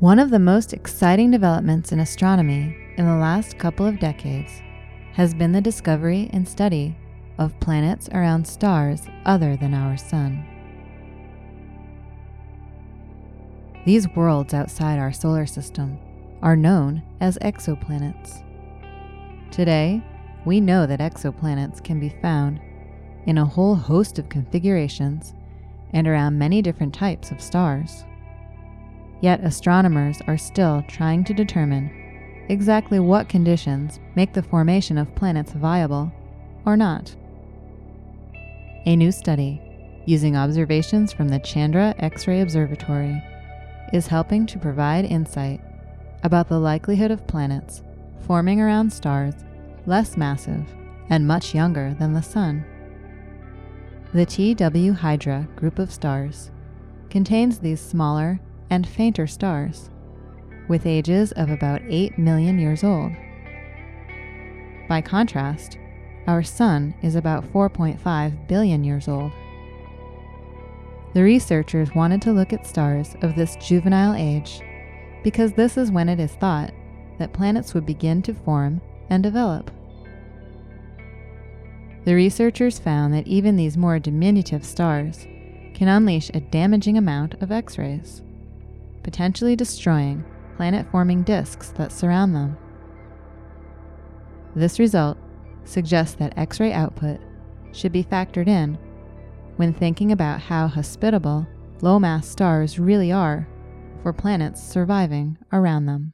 One of the most exciting developments in astronomy in the last couple of decades has been the discovery and study of planets around stars other than our Sun. These worlds outside our solar system are known as exoplanets. Today, we know that exoplanets can be found in a whole host of configurations and around many different types of stars. Yet astronomers are still trying to determine exactly what conditions make the formation of planets viable or not. A new study, using observations from the Chandra X ray Observatory, is helping to provide insight about the likelihood of planets forming around stars less massive and much younger than the Sun. The TW Hydra group of stars contains these smaller and fainter stars, with ages of about 8 million years old. By contrast, our Sun is about 4.5 billion years old. The researchers wanted to look at stars of this juvenile age because this is when it is thought that planets would begin to form and develop. The researchers found that even these more diminutive stars can unleash a damaging amount of X rays, potentially destroying planet forming disks that surround them. This result suggests that X ray output should be factored in when thinking about how hospitable low mass stars really are for planets surviving around them.